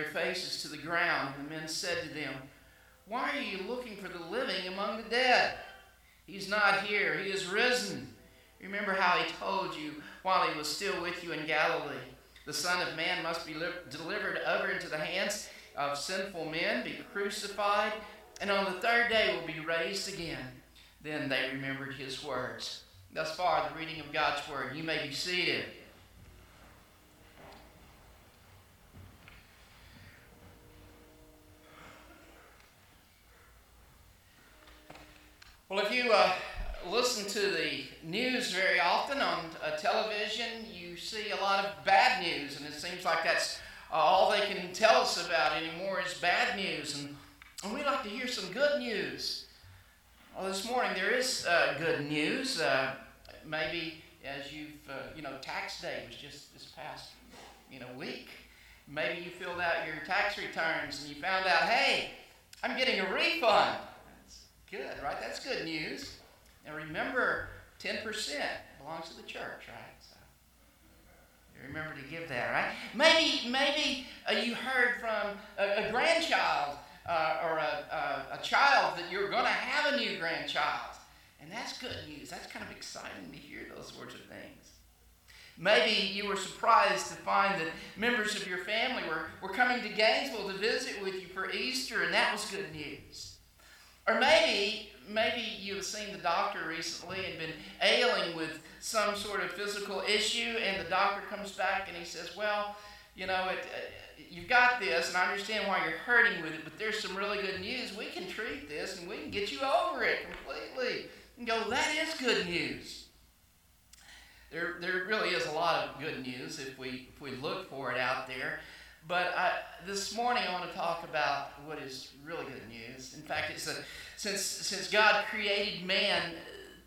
their faces to the ground. And the men said to them, Why are you looking for the living among the dead? He's not here, he is risen. Remember how he told you while he was still with you in Galilee. The Son of Man must be delivered over into the hands of sinful men, be crucified, and on the third day will be raised again. Then they remembered his words. Thus far, the reading of God's word. You may be seated. Well, if you uh, listen to the news very often on uh, television, you see a lot of bad news, and it seems like that's uh, all they can tell us about anymore is bad news. And, and we like to hear some good news. Well, this morning there is uh, good news. Uh, maybe as you've, uh, you know, tax day was just this past, you know, week. Maybe you filled out your tax returns and you found out, hey, I'm getting good, right? That's good news. And remember, 10% belongs to the church, right? So remember to give that, right? Maybe, maybe uh, you heard from a, a grandchild uh, or a, a, a child that you're going to have a new grandchild. And that's good news. That's kind of exciting to hear those sorts of things. Maybe you were surprised to find that members of your family were, were coming to Gainesville to visit with you for Easter, and that was good news. Or maybe maybe you've seen the doctor recently and been ailing with some sort of physical issue, and the doctor comes back and he says, Well, you know, it, uh, you've got this, and I understand why you're hurting with it, but there's some really good news. We can treat this and we can get you over it completely. And go, That is good news. There, there really is a lot of good news if we, if we look for it out there. But I, this morning I want to talk about what is really good news. In fact, it's a since, since God created man,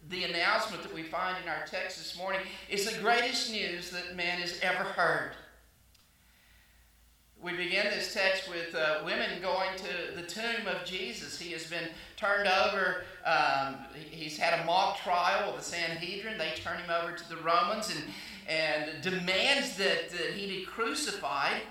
the announcement that we find in our text this morning is the greatest news that man has ever heard. We begin this text with uh, women going to the tomb of Jesus. He has been turned over. Um, he's had a mock trial of the Sanhedrin. They turn him over to the Romans and, and demands that, that he be crucified.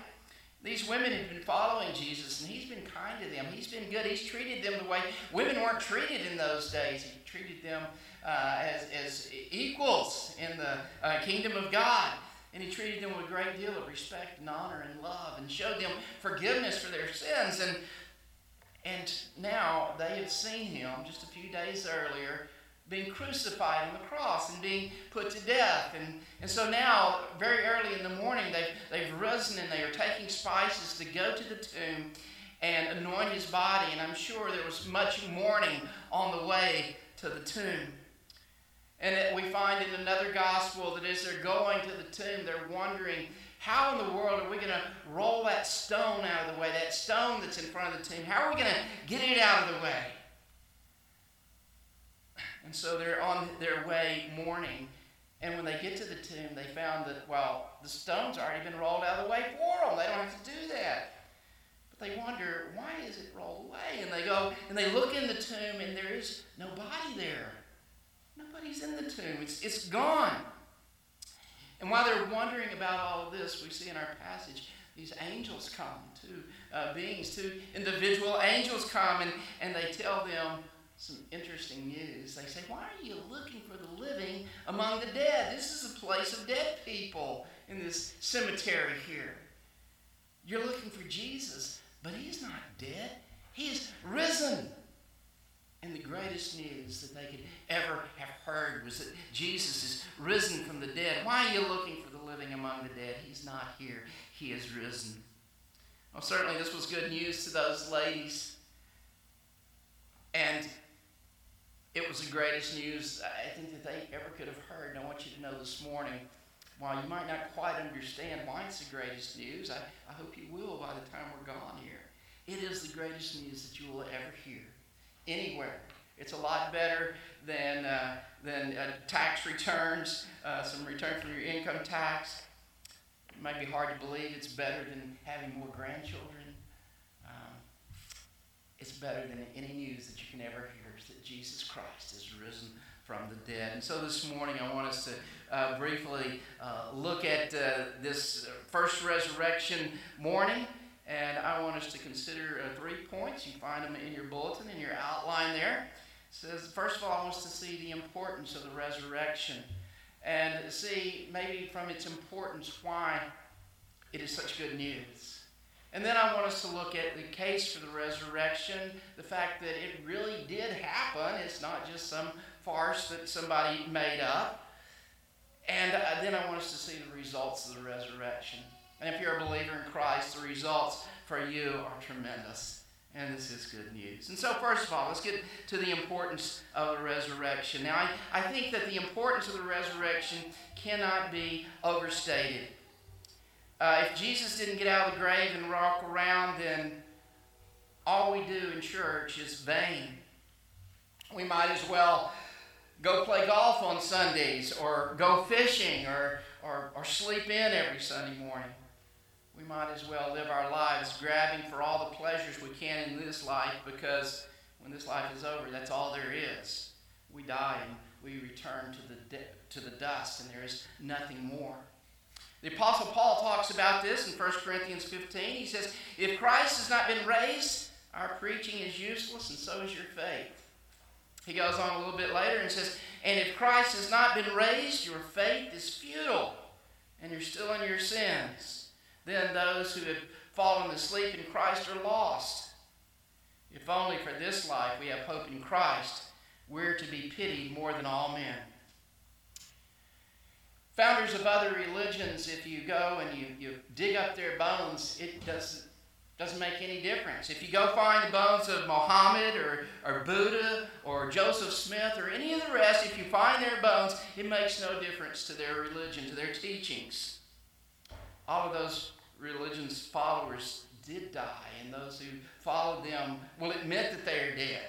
These women have been following Jesus, and he's been kind to them. He's been good. He's treated them the way women weren't treated in those days. He treated them uh, as, as equals in the uh, kingdom of God. And he treated them with a great deal of respect and honor and love and showed them forgiveness for their sins. And, and now they have seen him just a few days earlier being crucified on the cross and being put to death. And, and so now, very early in the morning, they've, they've risen and they are taking spices to go to the tomb and anoint his body. And I'm sure there was much mourning on the way to the tomb. And it, we find in another gospel that as they're going to the tomb, they're wondering, how in the world are we going to roll that stone out of the way, that stone that's in front of the tomb? How are we going to get it out of the way? And so they're on their way mourning. And when they get to the tomb, they found that, well, the stone's already been rolled out of the way for them. They don't have to do that. But they wonder, why is it rolled away? And they go and they look in the tomb, and there is no body there. Nobody's in the tomb, it's, it's gone. And while they're wondering about all of this, we see in our passage these angels come, two uh, beings, two individual angels come, and, and they tell them, some interesting news. They say, Why are you looking for the living among the dead? This is a place of dead people in this cemetery here. You're looking for Jesus, but he's not dead, he's risen. And the greatest news that they could ever have heard was that Jesus is risen from the dead. Why are you looking for the living among the dead? He's not here, he is risen. Well, certainly this was good news to those ladies. And it was the greatest news I think that they ever could have heard. And I want you to know this morning, while you might not quite understand why it's the greatest news, I, I hope you will by the time we're gone here. It is the greatest news that you will ever hear anywhere. It's a lot better than, uh, than uh, tax returns, uh, some return for your income tax. It might be hard to believe it's better than having more grandchildren. Um, it's better than any news that you can ever hear Jesus Christ is risen from the dead. And so this morning I want us to uh, briefly uh, look at uh, this first resurrection morning And I want us to consider uh, three points. You find them in your bulletin, in your outline there. It says, first of all, I want us to see the importance of the resurrection and see maybe from its importance why it is such good news. And then I want us to look at the case for the resurrection, the fact that it really did happen. It's not just some farce that somebody made up. And uh, then I want us to see the results of the resurrection. And if you're a believer in Christ, the results for you are tremendous. And this is good news. And so, first of all, let's get to the importance of the resurrection. Now, I, I think that the importance of the resurrection cannot be overstated. Uh, if Jesus didn't get out of the grave and walk around, then all we do in church is vain. We might as well go play golf on Sundays or go fishing or, or, or sleep in every Sunday morning. We might as well live our lives grabbing for all the pleasures we can in this life because when this life is over, that's all there is. We die and we return to the, to the dust, and there is nothing more. The Apostle Paul talks about this in 1 Corinthians 15. He says, If Christ has not been raised, our preaching is useless, and so is your faith. He goes on a little bit later and says, And if Christ has not been raised, your faith is futile, and you're still in your sins. Then those who have fallen asleep in Christ are lost. If only for this life we have hope in Christ, we're to be pitied more than all men. Founders of other religions, if you go and you, you dig up their bones, it doesn't, doesn't make any difference. If you go find the bones of Mohammed or, or Buddha or Joseph Smith or any of the rest, if you find their bones, it makes no difference to their religion, to their teachings. All of those religions' followers did die, and those who followed them will admit that they are dead.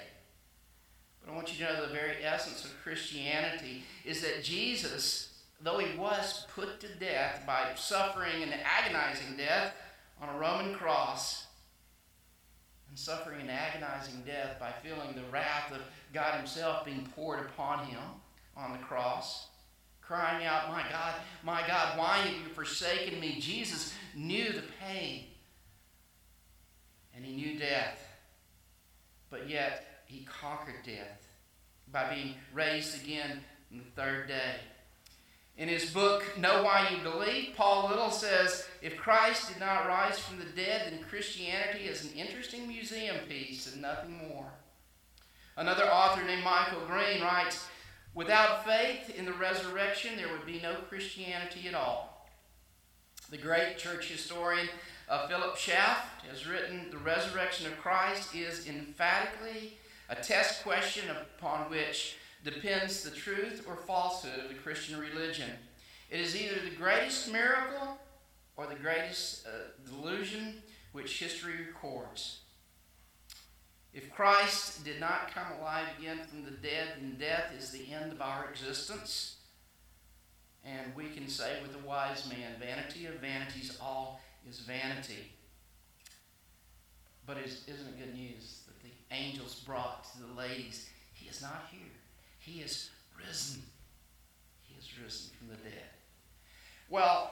But I want you to know the very essence of Christianity is that Jesus though he was put to death by suffering an agonizing death on a Roman cross, and suffering an agonizing death by feeling the wrath of God Himself being poured upon him on the cross, crying out, My God, my God, why have you forsaken me? Jesus knew the pain and he knew death, but yet he conquered death by being raised again on the third day. In his book, Know Why You Believe, Paul Little says if Christ did not rise from the dead, then Christianity is an interesting museum piece and nothing more. Another author named Michael Green writes Without faith in the resurrection, there would be no Christianity at all. The great church historian uh, Philip Schaff has written The resurrection of Christ is emphatically a test question upon which depends the truth or falsehood of the Christian religion. It is either the greatest miracle or the greatest uh, delusion which history records. If Christ did not come alive again from the dead, then death is the end of our existence. And we can say with the wise man, vanity of vanities, all is vanity. But isn't it good news that the angels brought to the ladies, He is not here. He is risen. He is risen from the dead. Well,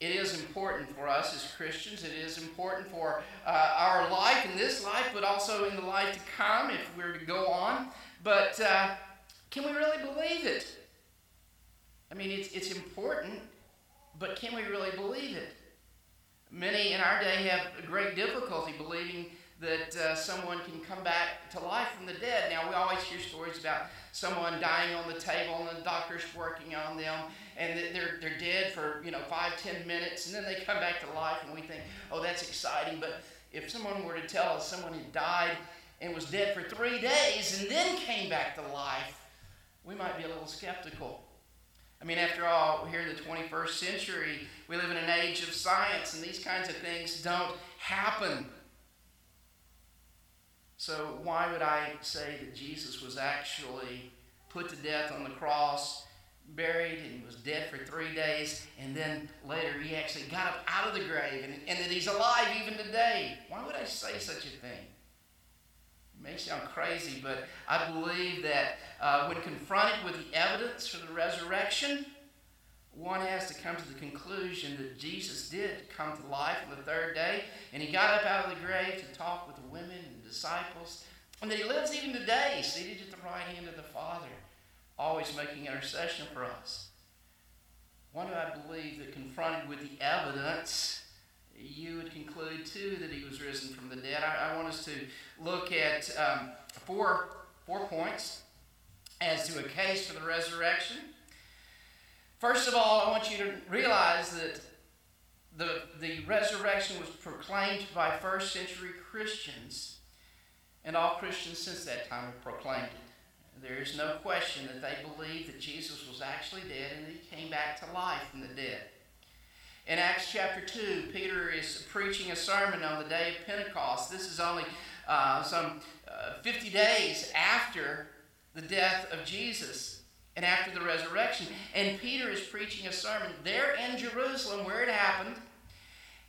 it is important for us as Christians. It is important for uh, our life in this life, but also in the life to come if we're to go on. But uh, can we really believe it? I mean, it's, it's important, but can we really believe it? Many in our day have great difficulty believing that uh, someone can come back to life from the dead. Now, we always hear stories about someone dying on the table and the doctor's working on them and they're, they're dead for, you know, five, ten minutes and then they come back to life and we think, oh, that's exciting. But if someone were to tell us someone had died and was dead for three days and then came back to life, we might be a little skeptical. I mean, after all, we're here in the 21st century, we live in an age of science, and these kinds of things don't happen. So, why would I say that Jesus was actually put to death on the cross, buried, and was dead for three days, and then later he actually got up out of the grave, and, and that he's alive even today? Why would I say such a thing? It may sound crazy, but I believe that uh, when confronted with the evidence for the resurrection, one has to come to the conclusion that Jesus did come to life on the third day, and he got up out of the grave to talk with the women disciples, and that he lives even today, seated at the right hand of the Father, always making intercession for us. Why do I believe that confronted with the evidence, you would conclude too that he was risen from the dead? I, I want us to look at um, four, four points as to a case for the resurrection. First of all, I want you to realize that the, the resurrection was proclaimed by first century Christians, and all Christians since that time have proclaimed it. There is no question that they believe that Jesus was actually dead and that he came back to life from the dead. In Acts chapter 2, Peter is preaching a sermon on the day of Pentecost. This is only uh, some uh, 50 days after the death of Jesus and after the resurrection. And Peter is preaching a sermon there in Jerusalem where it happened.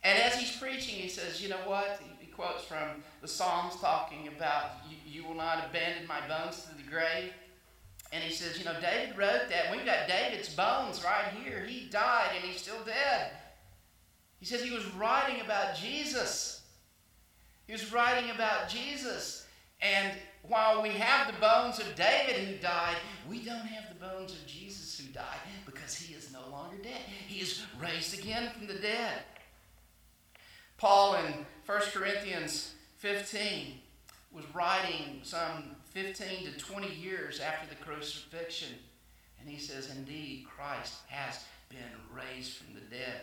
And as he's preaching, he says, You know what? Quotes from the Psalms talking about, You, you will not abandon my bones to the grave. And he says, You know, David wrote that. We've got David's bones right here. He died and he's still dead. He says he was writing about Jesus. He was writing about Jesus. And while we have the bones of David who died, we don't have the bones of Jesus who died because he is no longer dead. He is raised again from the dead. Paul in 1 Corinthians 15 was writing some 15 to 20 years after the crucifixion. And he says, Indeed, Christ has been raised from the dead.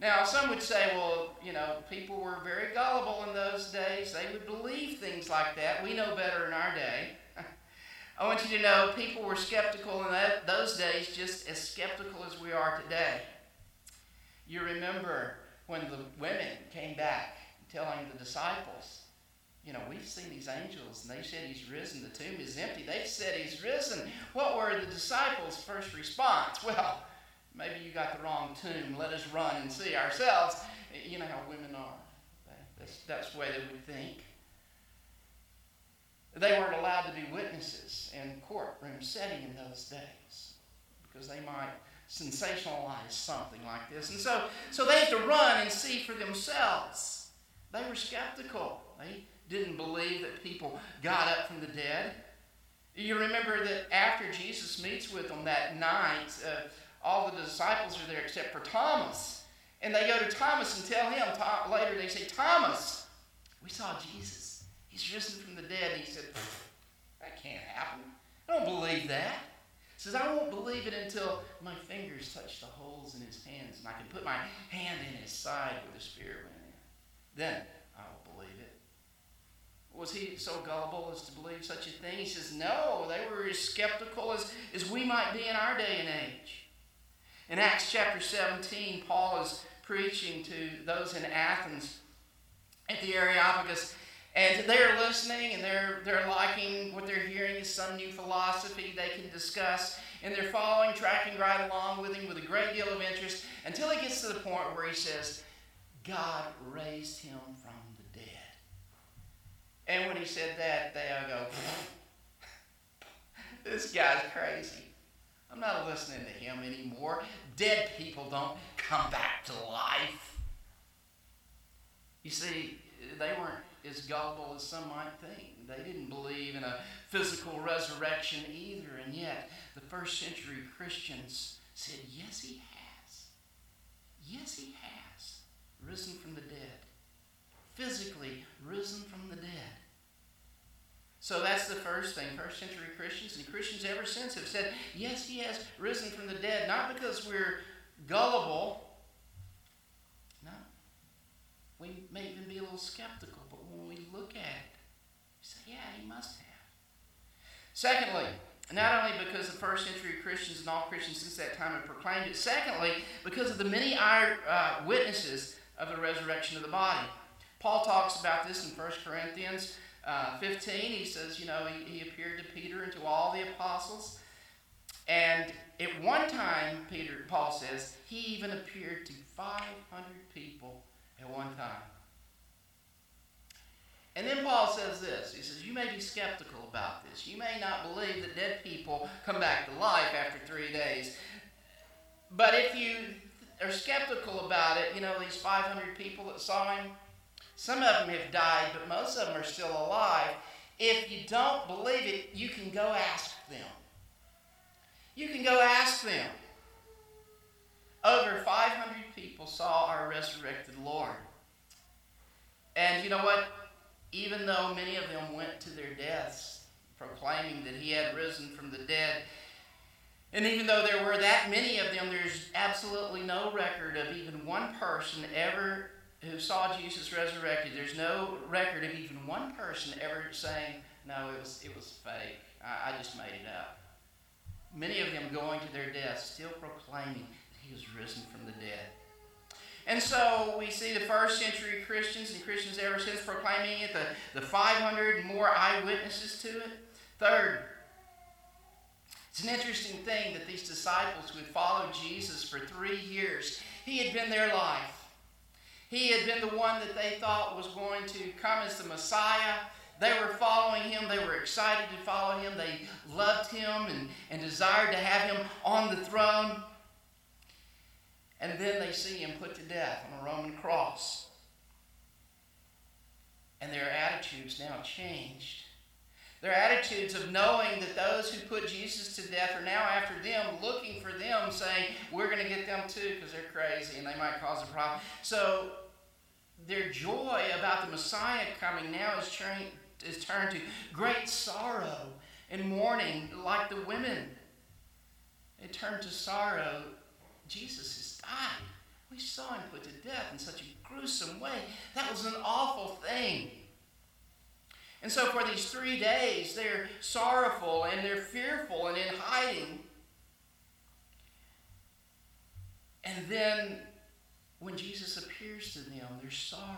Now, some would say, well, you know, people were very gullible in those days. They would believe things like that. We know better in our day. I want you to know people were skeptical in that, those days just as skeptical as we are today. You remember when the women came back telling the disciples, you know, we've seen these angels and they said he's risen. The tomb is empty. They've said he's risen. What were the disciples' first response? Well, maybe you got the wrong tomb. Let us run and see ourselves. You know how women are. That's, that's the way they would think. They weren't allowed to be witnesses in courtroom setting in those days because they might sensationalize something like this. And so, so they have to run and see for themselves. They were skeptical. They didn't believe that people got up from the dead. You remember that after Jesus meets with them that night, uh, all the disciples are there except for Thomas. And they go to Thomas and tell him, later they say, Thomas, we saw Jesus. He's risen from the dead. And he said, that can't happen. I don't believe that. Says, I won't believe it until my fingers touch the holes in his hands and I can put my hand in his side where the spear went in. Then I will believe it. Was he so gullible as to believe such a thing? He says, No, they were as skeptical as, as we might be in our day and age. In Acts chapter 17, Paul is preaching to those in Athens at the Areopagus, and they're listening and they're, they're liking what they're hearing is some new philosophy they can discuss, and they're following, tracking right along with him with a great deal of interest until he gets to the point where he says, God raised him from the dead. And when he said that, they all go, this guy's crazy. I'm not listening to him anymore. Dead people don't come back to life. You see, they weren't as gullible as some might think. They didn't believe in a physical resurrection either, and yet the first century Christians said, Yes, he has. Yes, he has risen from the dead. Physically risen from the dead. So that's the first thing. First century Christians and Christians ever since have said, yes, he has risen from the dead, not because we're gullible. No. We may even be a little skeptical, look at it, we say, yeah, he must have. Secondly, not only because the first century Christians and all Christians since that time have proclaimed it, secondly, because of the many uh, witnesses of the resurrection of the body. Paul talks about this in 1 Corinthians uh, 15, he says, you know, he, he appeared to Peter and to all the apostles. And at one time, Peter, Paul says, he even appeared to 500 people at one time. And then Paul says this. He says, You may be skeptical about this. You may not believe that dead people come back to life after three days. But if you are skeptical about it, you know, these 500 people that saw him, some of them have died, but most of them are still alive. If you don't believe it, you can go ask them. You can go ask them. Over 500 people saw our resurrected Lord. And you know what? Even though many of them went to their deaths proclaiming that he had risen from the dead, and even though there were that many of them, there's absolutely no record of even one person ever who saw Jesus resurrected. There's no record of even one person ever saying, "No, it was it was fake. I, I just made it up." Many of them going to their deaths, still proclaiming that he was risen from the dead. And so we see the first century Christians and Christians ever since proclaiming it, the, the 500 more eyewitnesses to it. Third, it's an interesting thing that these disciples who followed Jesus for three years, he had been their life. He had been the one that they thought was going to come as the Messiah. They were following him. They were excited to follow him. They loved him and, and desired to have him on the throne. And then they see him put to death on a Roman cross. And their attitudes now changed. Their attitudes of knowing that those who put Jesus to death are now after them, looking for them, saying, We're going to get them too because they're crazy and they might cause a problem. So their joy about the Messiah coming now is, turned is turned to great sorrow and mourning, like the women. It turned to sorrow. Jesus has died. We saw him put to death in such a gruesome way. That was an awful thing. And so for these three days, they're sorrowful and they're fearful and in hiding. And then when Jesus appears to them, their sorrow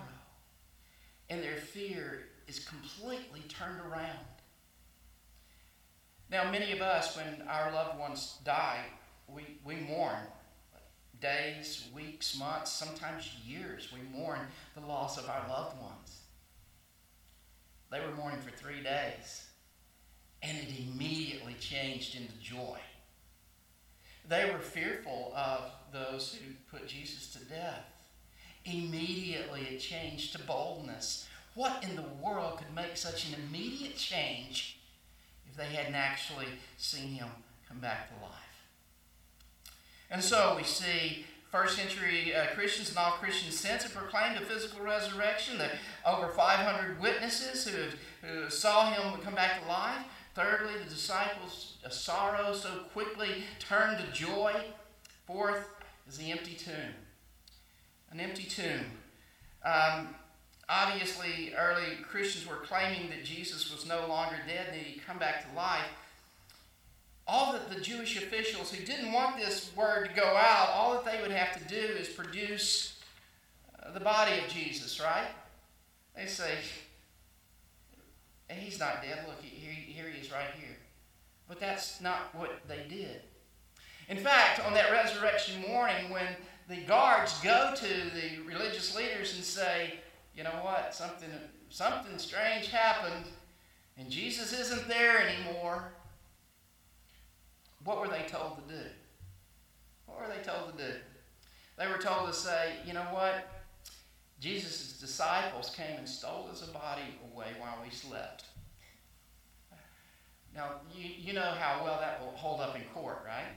and their fear is completely turned around. Now, many of us, when our loved ones die, we, we mourn days, weeks, months, sometimes years. We mourn the loss of our loved ones. They were mourning for three days, and it immediately changed into joy. They were fearful of those who put Jesus to death. Immediately it changed to boldness. What in the world could make such an immediate change if they hadn't actually seen him come back to life? And so we see first century uh, Christians and all Christians since have proclaimed a physical resurrection. That over 500 witnesses who, who saw him come back to life. Thirdly, the disciples' sorrow so quickly turned to joy. Fourth is the empty tomb. An empty tomb. Um, obviously, early Christians were claiming that Jesus was no longer dead and he'd come back to life all that the Jewish officials who didn't want this word to go out, all that they would have to do is produce uh, the body of Jesus, right? They say, He's not dead. Look, here, here he is right here. But that's not what they did. In fact, on that resurrection morning, when the guards go to the religious leaders and say, you know what, something, something strange happened, and Jesus isn't there anymore, what were they told to do? What were they told to do? They were told to say, you know what? Jesus' disciples came and stole his body away while we slept. Now, you, you know how well that will hold up in court, right?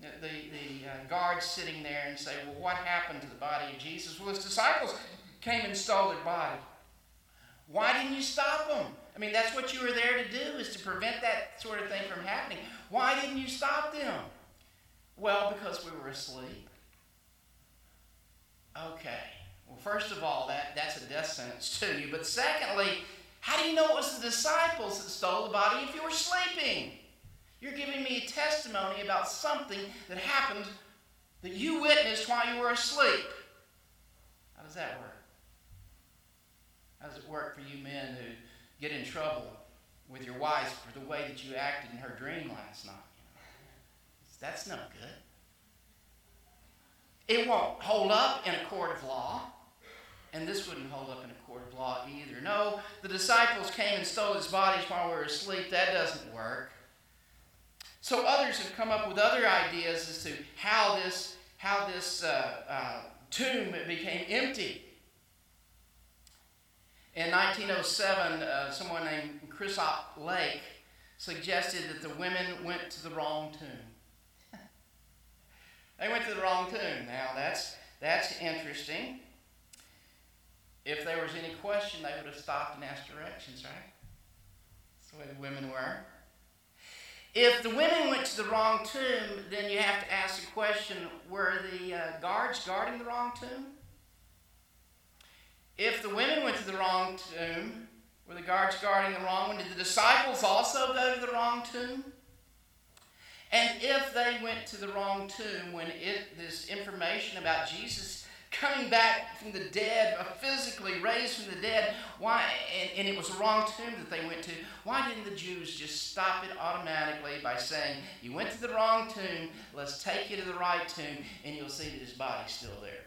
The, the uh, guards sitting there and say, well, what happened to the body of Jesus? Well, his disciples came and stole their body. Why didn't you stop them? I mean, that's what you were there to do, is to prevent that sort of thing from happening. Why didn't you stop them? Well, because we were asleep. Okay. Well, first of all, that, that's a death sentence to you. But secondly, how do you know it was the disciples that stole the body if you were sleeping? You're giving me a testimony about something that happened that you witnessed while you were asleep. How does that work? How does it work for you men who get in trouble with your wife for the way that you acted in her dream last night. That's no good. It won't hold up in a court of law. And this wouldn't hold up in a court of law either. No, the disciples came and stole his bodies while we were asleep. That doesn't work. So others have come up with other ideas as to how this, how this uh, uh, tomb became empty. In 1907, uh, someone named Kirsopp Lake suggested that the women went to the wrong tomb. they went to the wrong tomb. Now, that's, that's interesting. If there was any question, they would have stopped and asked directions, right? That's the way the women were. If the women went to the wrong tomb, then you have to ask the question were the uh, guards guarding the wrong tomb? If the women went to the wrong tomb, were the guards guarding the wrong one? Did the disciples also go to the wrong tomb? And if they went to the wrong tomb when it, this information about Jesus coming back from the dead, physically raised from the dead, why, and, and, it was the wrong tomb that they went to, why didn't the Jews just stop it automatically by saying, You went to the wrong tomb, let's take you to the right tomb, and you'll see that his body's still there?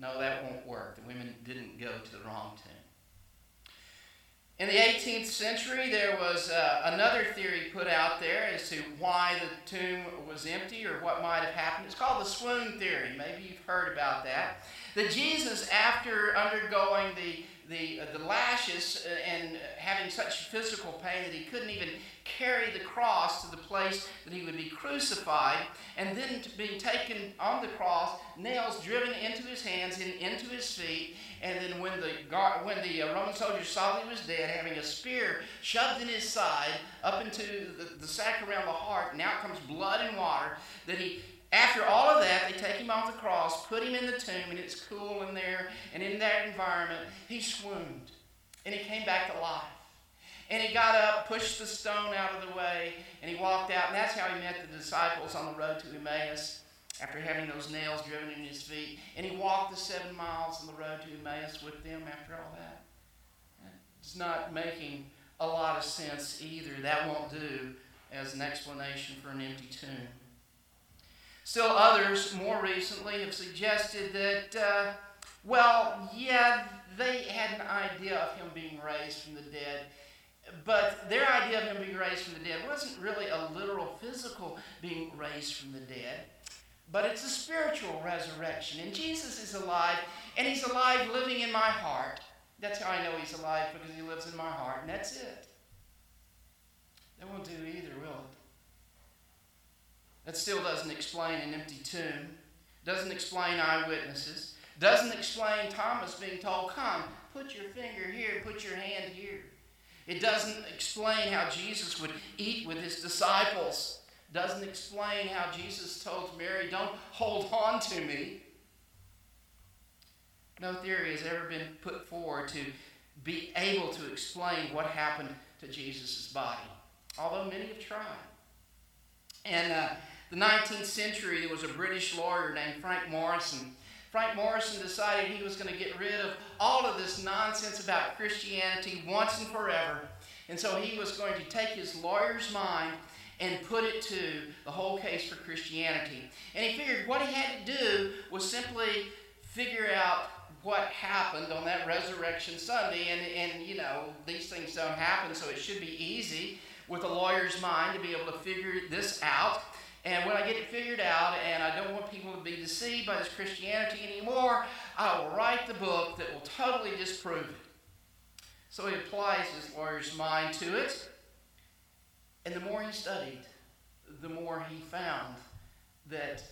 No, that won't work. The women didn't go to the wrong tomb. In the 18th century, there was uh, another theory put out there as to why the tomb was empty or what might have happened. It's called the swoon theory. Maybe you've heard about that. That Jesus, after undergoing the the, uh, the lashes uh, and having such physical pain that he couldn't even carry the cross to the place that he would be crucified, and then being taken on the cross, nails driven into his hands and into his feet, and then when the when the uh, Roman soldiers saw that he was dead, having a spear shoved in his side up into the, the sack around the heart, out comes blood and water, that he after all of that, they take him off the cross, put him in the tomb, and it's cool in there. And in that environment, he swooned. And he came back to life. And he got up, pushed the stone out of the way, and he walked out. And that's how he met the disciples on the road to Emmaus after having those nails driven in his feet. And he walked the seven miles on the road to Emmaus with them after all that. It's not making a lot of sense either. That won't do as an explanation for an empty tomb. Still, others more recently have suggested that, uh, well, yeah, they had an idea of him being raised from the dead, but their idea of him being raised from the dead wasn't really a literal physical being raised from the dead, but it's a spiritual resurrection. And Jesus is alive, and he's alive living in my heart. That's how I know he's alive because he lives in my heart, and that's it. That won't do either, will? That still doesn't explain an empty tomb, doesn't explain eyewitnesses, doesn't explain Thomas being told, Come, put your finger here, put your hand here. It doesn't explain how Jesus would eat with his disciples. Doesn't explain how Jesus told Mary, Don't hold on to me. No theory has ever been put forward to be able to explain what happened to Jesus' body, although many have tried. And uh, the 19th century, there was a British lawyer named Frank Morison. Frank Morison decided he was going to get rid of all of this nonsense about Christianity once and forever. And so he was going to take his lawyer's mind and put it to the whole case for Christianity. And he figured what he had to do was simply figure out what happened on that resurrection Sunday. And, and you know, these things don't happen, so it should be easy with a lawyer's mind to be able to figure this out. And when I get it figured out, and I don't want people to be deceived by this Christianity anymore, I will write the book that will totally disprove it. So he applies his lawyer's mind to it. And the more he studied, the more he found that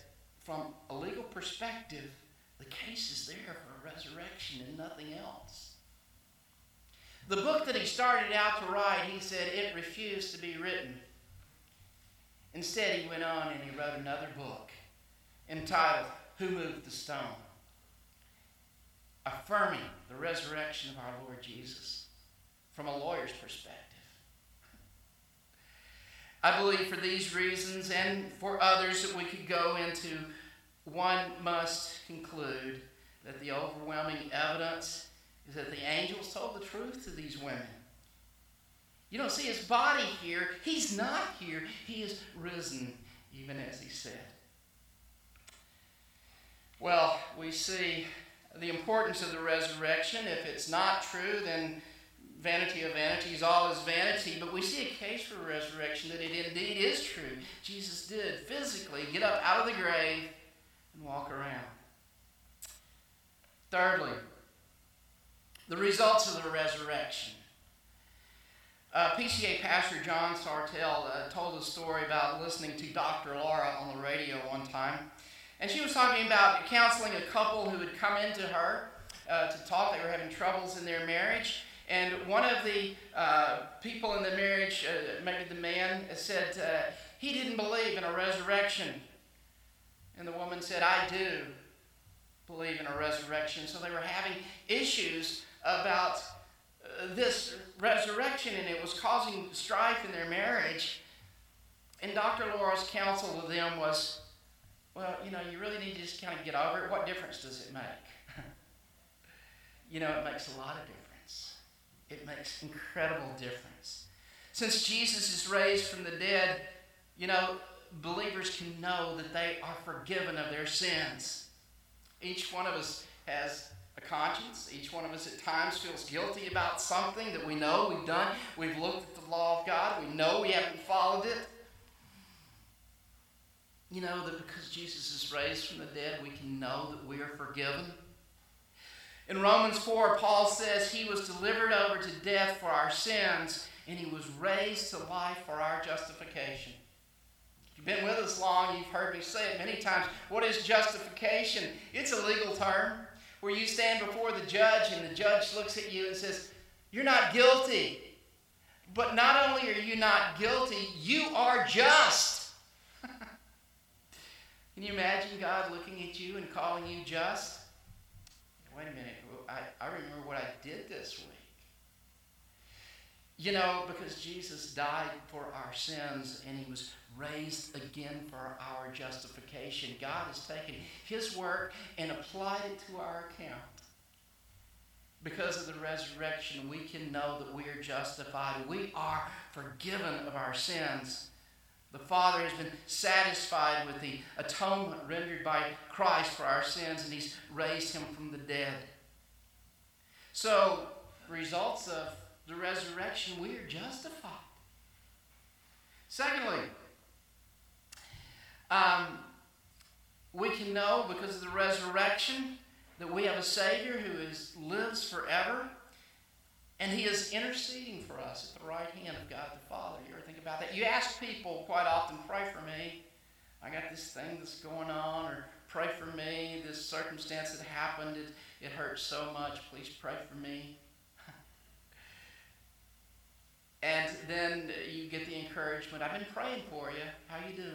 from a legal perspective, the case is there for a resurrection and nothing else. The book that he started out to write, he said it refused to be written. Instead, he went on and he wrote another book entitled Who Moved the Stone? Affirming the resurrection of our Lord Jesus from a lawyer's perspective. I believe for these reasons and for others that we could go into, one must conclude that the overwhelming evidence is that the angels told the truth to these women. You don't see his body here. He's not here. He is risen, even as he said. Well, we see the importance of the resurrection. If it's not true, then vanity of vanities, all is vanity, but we see a case for resurrection that it indeed is true. Jesus did physically get up out of the grave and walk around. Thirdly, the results of the resurrection. Uh, PCA pastor John Sartelle uh, told a story about listening to Dr. Laura on the radio one time. And she was talking about counseling a couple who had come into her uh, to talk. They were having troubles in their marriage. And one of the uh, people in the marriage, uh, maybe the man, said uh, he didn't believe in a resurrection. And the woman said, I do believe in a resurrection. So they were having issues about this resurrection, and it was causing strife in their marriage. And Dr. Laura's counsel to them was, well, you know, you really need to just kind of get over it. What difference does it make? you know, it makes a lot of difference. It makes incredible difference. Since Jesus is raised from the dead, you know, believers can know that they are forgiven of their sins. Each one of us has conscience. Each one of us at times feels guilty about something that we know we've done. We've looked at the law of God. We know we haven't followed it. You know that because Jesus is raised from the dead, we can know that we are forgiven. In Romans 4, Paul says he was delivered over to death for our sins and he was raised to life for our justification. If you've been with us long, you've heard me say it many times. What is justification? It's a legal term where you stand before the judge and the judge looks at you and says, You're not guilty. But not only are you not guilty, you are just. Can you imagine God looking at you and calling you just? wait a minute, I, I remember what I did this week. You know, because Jesus died for our sins and he was raised again for our justification. God has taken his work and applied it to our account. Because of the resurrection, we can know that we are justified. We are forgiven of our sins. The Father has been satisfied with the atonement rendered by Christ for our sins, and He's raised Him from the dead. So, results of the resurrection, we are justified. Secondly, um, we can know because of the resurrection that we have a Savior who is, lives forever and he is interceding for us at the right hand of God the Father. You ever think about that? You ask people quite often, pray for me. I got this thing that's going on, or pray for me, this circumstance that happened, it, it hurts so much, please pray for me. And then you get the encouragement, I've been praying for you, how you doing?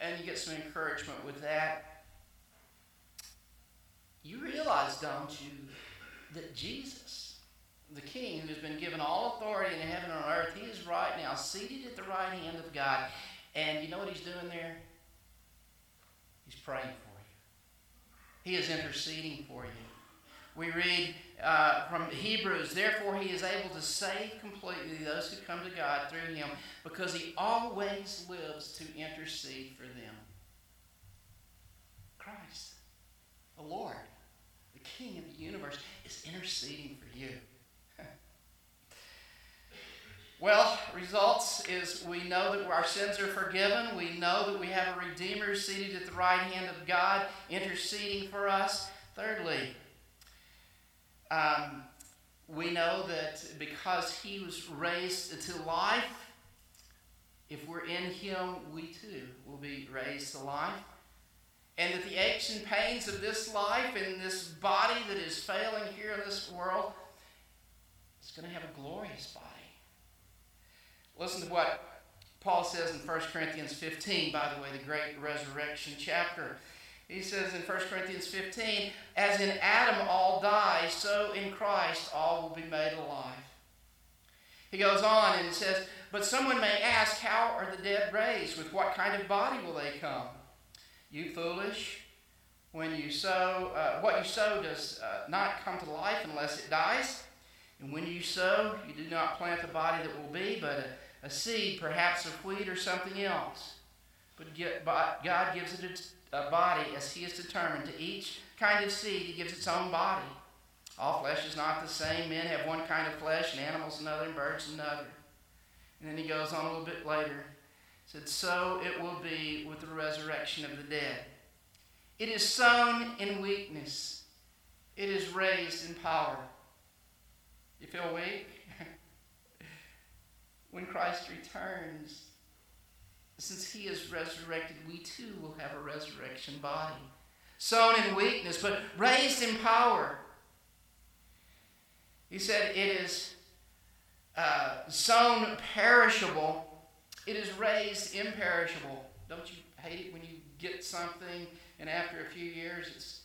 And you get some encouragement with that. You realize, don't you, that Jesus the king who has been given all authority in heaven and on earth, he is right now seated at the right hand of God. And you know what he's doing there? He's praying for you, he is interceding for you. We read uh, from Hebrews, therefore he is able to save completely those who come to God through him because he always lives to intercede for them. Christ, the Lord, the King of the universe, is interceding for you. Well, results is we know that our sins are forgiven. We know that we have a Redeemer seated at the right hand of God, interceding for us. Thirdly, um, we know that because he was raised to life, if we're in him, we too will be raised to life. And that the aches and pains of this life and this body that is failing here in this world is going to have a glorious body. Listen to what Paul says in 1 Corinthians 15, by the way, the great resurrection chapter. He says in 1 Corinthians 15, As in Adam all die, so in Christ all will be made alive. He goes on and says, But someone may ask, How are the dead raised? With what kind of body will they come? You foolish. When you sow, uh, what you sow does uh, not come to life unless it dies. And when you sow, you do not plant the body that will be, but a a seed, perhaps of wheat or something else. But God gives it a body as He is determined. To each kind of seed, He gives its own body. All flesh is not the same. Men have one kind of flesh, and animals another, and birds another. And then he goes on a little bit later. He said, So it will be with the resurrection of the dead. It is sown in weakness, it is raised in power. You feel weak? when Christ returns, since he is resurrected, we too will have a resurrection body. Sown in weakness, but raised in power. He said, It is uh, sown perishable, it is raised imperishable. Don't you hate it when you get something and after a few years it's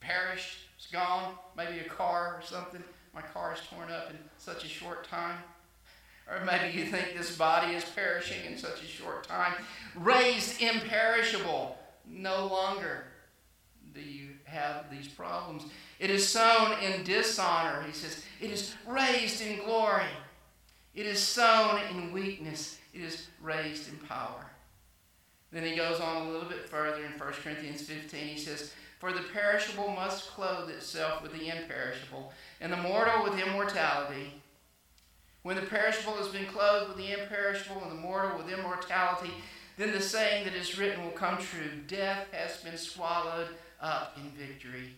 perished, it's gone? Maybe a car or something. My car is torn up in such a short time. Or maybe you think this body is perishing in such a short time. Raised imperishable, no longer do you have these problems. It is sown in dishonor. He says, it is raised in glory. It is sown in weakness. It is raised in power. Then he goes on a little bit further in 1 Corinthians 15. He says, For the perishable must clothe itself with the imperishable, and the mortal with immortality. When the perishable has been clothed with the imperishable, and the mortal with immortality, then the saying that is written will come true Death has been swallowed up in victory.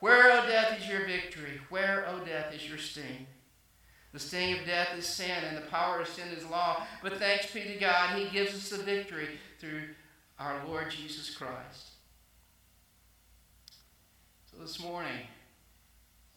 Where, O death, is your victory? Where, O death, is your sting? The sting of death is sin, and the power of sin is law. But thanks be to God, He gives us the victory through our Lord Jesus Christ. So this morning,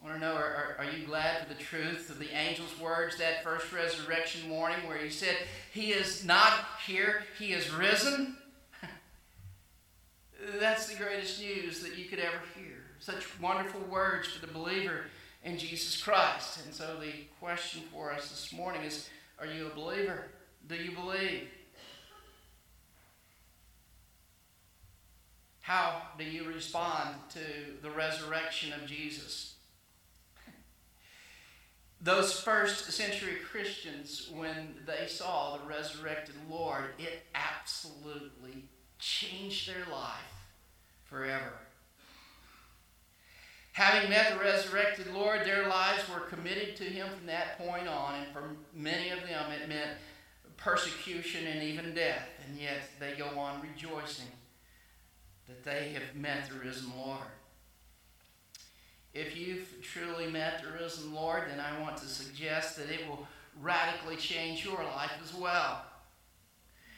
I want to know are, are, you glad for the truth of the angel's words that first resurrection morning where he said, He is not here, He is risen? That's the greatest news that you could ever hear. Such wonderful words for the believer in Jesus Christ. And so the question for us this morning is Are you a believer? Do you believe? How do you respond to the resurrection of Jesus? Those first century Christians, when they saw the resurrected Lord, it absolutely changed their life forever. Having met the resurrected Lord, their lives were committed to Him from that point on, and for many of them it meant persecution and even death, and yet they go on rejoicing that they have met the risen Lord. If you've truly met the risen Lord, then I want to suggest that it will radically change your life as well.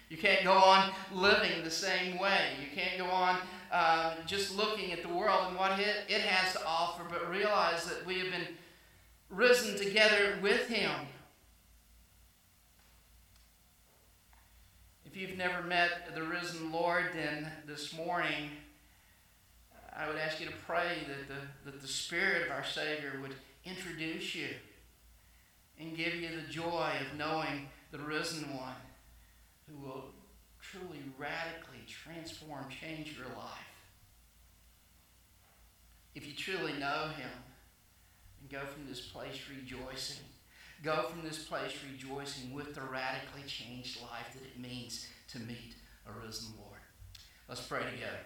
You can't go on living the same way. You can't go on uh, just looking at the world and what it, it has to offer, but realize that we have been risen together with Him. If you've never met the risen Lord, then this morning I would ask you to pray that the, that the Spirit of our Savior would introduce you and give you the joy of knowing the risen one who will truly radically transform, change your life. If you truly know Him, and go from this place rejoicing. Go from this place rejoicing with the radically changed life that it means to meet a risen Lord. Let's pray together.